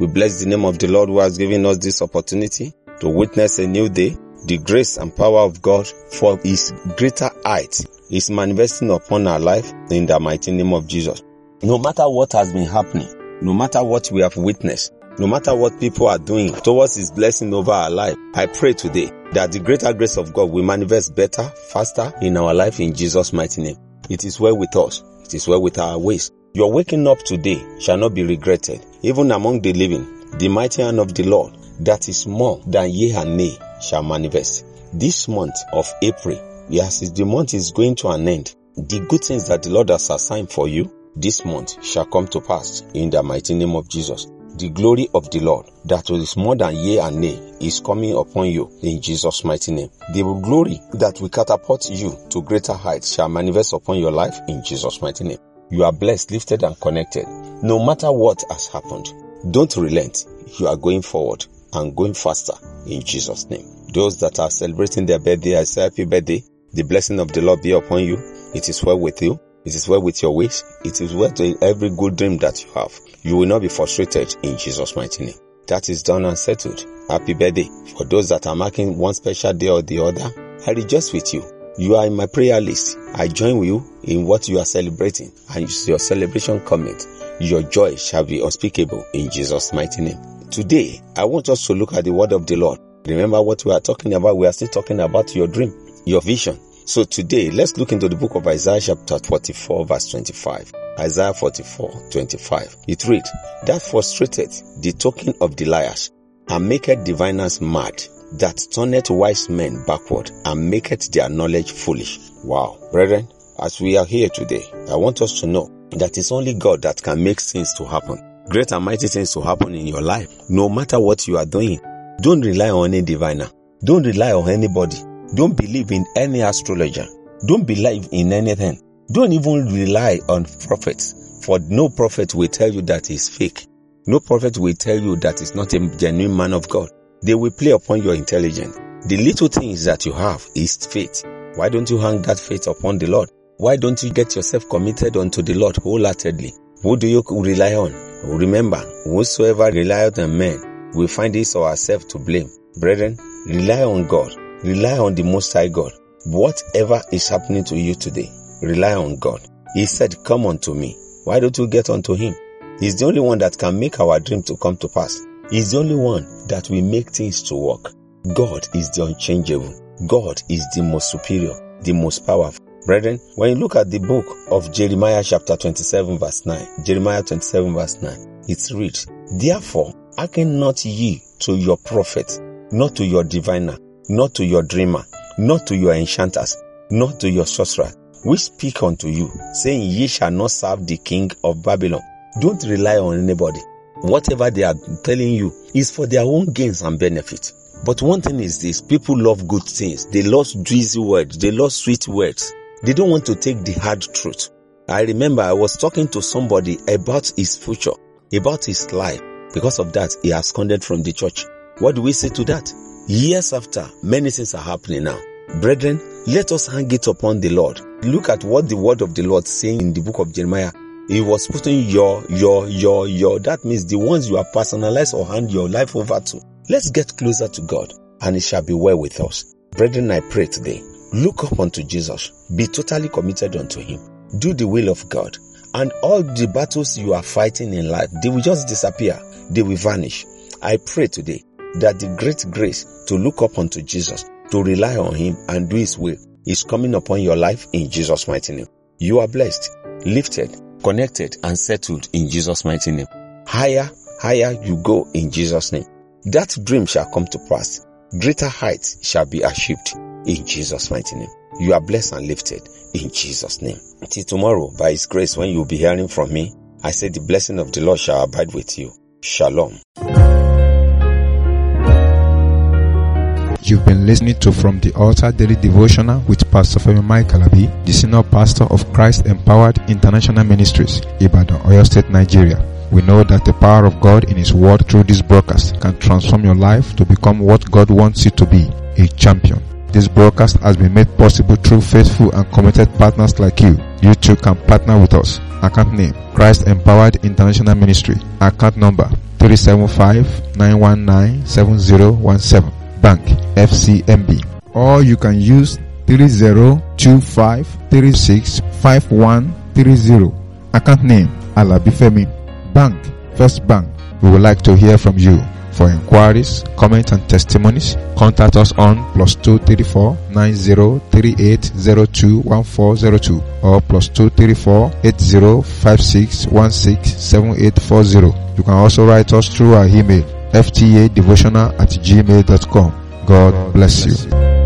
We bless the name of the Lord who has given us this opportunity to witness a new day. The grace and power of God for His greater height is manifesting upon our life in the mighty name of Jesus. No matter what has been happening, no matter what we have witnessed, no matter what people are doing towards His blessing over our life, I pray today that the greater grace of God will manifest better, faster in our life in Jesus' mighty name. It is well with us. It is well with our ways. Your waking up today shall not be regretted, even among the living. The mighty hand of the Lord, that is more than yea and nay, shall manifest. This month of April, yes, the month is going to an end. The good things that the Lord has assigned for you this month shall come to pass in the mighty name of Jesus. The glory of the Lord, that is more than yea and nay, is coming upon you in Jesus' mighty name. The glory that will catapult you to greater heights shall manifest upon your life in Jesus' mighty name. You are blessed, lifted, and connected. No matter what has happened, don't relent. You are going forward and going faster in Jesus' name. Those that are celebrating their birthday, I say happy birthday. The blessing of the Lord be upon you. It is well with you. It is well with your wish. It is well to every good dream that you have. You will not be frustrated in Jesus' mighty name. That is done and settled. Happy birthday. For those that are marking one special day or the other, I rejoice with you. You are in my prayer list. I join you in what you are celebrating and your celebration comment. Your joy shall be unspeakable in Jesus' mighty name. Today, I want us to look at the word of the Lord. Remember what we are talking about? We are still talking about your dream, your vision. So today, let's look into the book of Isaiah chapter 44 verse 25. Isaiah 44, 25. It reads, That frustrated the token of the liars and maketh diviners mad that turneth wise men backward and maketh their knowledge foolish. Wow. Brethren, as we are here today, I want us to know that it's only God that can make things to happen. Great and mighty things to happen in your life. No matter what you are doing, don't rely on any diviner. Don't rely on anybody. Don't believe in any astrologer. Don't believe in anything. Don't even rely on prophets. For no prophet will tell you that he's fake. No prophet will tell you that he's not a genuine man of God. They will play upon your intelligence. The little things that you have is faith. Why don't you hang that faith upon the Lord? Why don't you get yourself committed unto the Lord wholeheartedly? Who do you rely on? Remember, whosoever relieth on men will find his or herself to blame. Brethren, rely on God. Rely on the Most High God. Whatever is happening to you today, rely on God. He said, come unto me. Why don't you get unto him? He's the only one that can make our dream to come to pass. He's the only one that will make things to work. God is the unchangeable. God is the most superior, the most powerful. Brethren, when you look at the book of Jeremiah chapter 27 verse 9, Jeremiah 27 verse 9, it's read, Therefore, hearken not ye to your prophet, not to your diviner, not to your dreamer, not to your enchanters, not to your sorcerer, which speak unto you, saying, Ye shall not serve the king of Babylon. Don't rely on anybody whatever they are telling you is for their own gains and benefit. But one thing is this, people love good things. They love juicy words. They love sweet words. They don't want to take the hard truth. I remember I was talking to somebody about his future, about his life. Because of that, he absconded from the church. What do we say to that? Years after, many things are happening now. Brethren, let us hang it upon the Lord. Look at what the word of the Lord saying in the book of Jeremiah he was putting your, your, your, your. That means the ones you are personalized or hand your life over to. Let's get closer to God and it shall be well with us. Brethren, I pray today. Look up unto Jesus. Be totally committed unto Him. Do the will of God. And all the battles you are fighting in life, they will just disappear. They will vanish. I pray today that the great grace to look up unto Jesus, to rely on Him and do His will is coming upon your life in Jesus' mighty name. You are blessed, lifted, connected and settled in Jesus' mighty name. Higher, higher you go in Jesus' name. That dream shall come to pass. Greater heights shall be achieved in Jesus' mighty name. You are blessed and lifted in Jesus' name. Till tomorrow, by His grace, when you will be hearing from me, I say the blessing of the Lord shall abide with you. Shalom. You've been listening to From the Altar Daily Devotional with Pastor Femi Mike Alabi, the Senior Pastor of Christ Empowered International Ministries, Ibadan, Oyo State, Nigeria. We know that the power of God in His Word through this broadcast can transform your life to become what God wants you to be, a champion. This broadcast has been made possible through faithful and committed partners like you. You too can partner with us. Account name Christ Empowered International Ministry. Account number 375-919-7017. Bank FCMB. Or you can use 3025365130. Account name Alabifemi. Bank First Bank. We would like to hear from you. For inquiries, comments, and testimonies, contact us on plus two thirty four nine zero three eight zero two one four zero two or plus two thirty four eight zero five six one six seven eight four zero. You can also write us through our email fta devotional at gmail.com. God bless you.